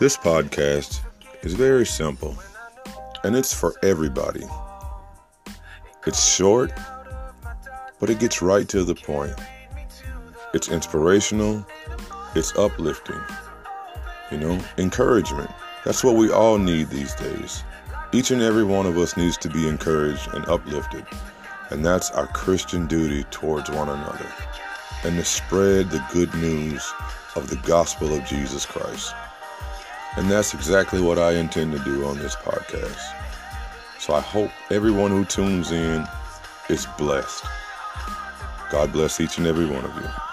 This podcast is very simple and it's for everybody. It's short, but it gets right to the point. It's inspirational, it's uplifting, you know, encouragement. That's what we all need these days. Each and every one of us needs to be encouraged and uplifted, and that's our Christian duty towards one another, and to spread the good news of the gospel of Jesus Christ. And that's exactly what I intend to do on this podcast. So I hope everyone who tunes in is blessed. God bless each and every one of you.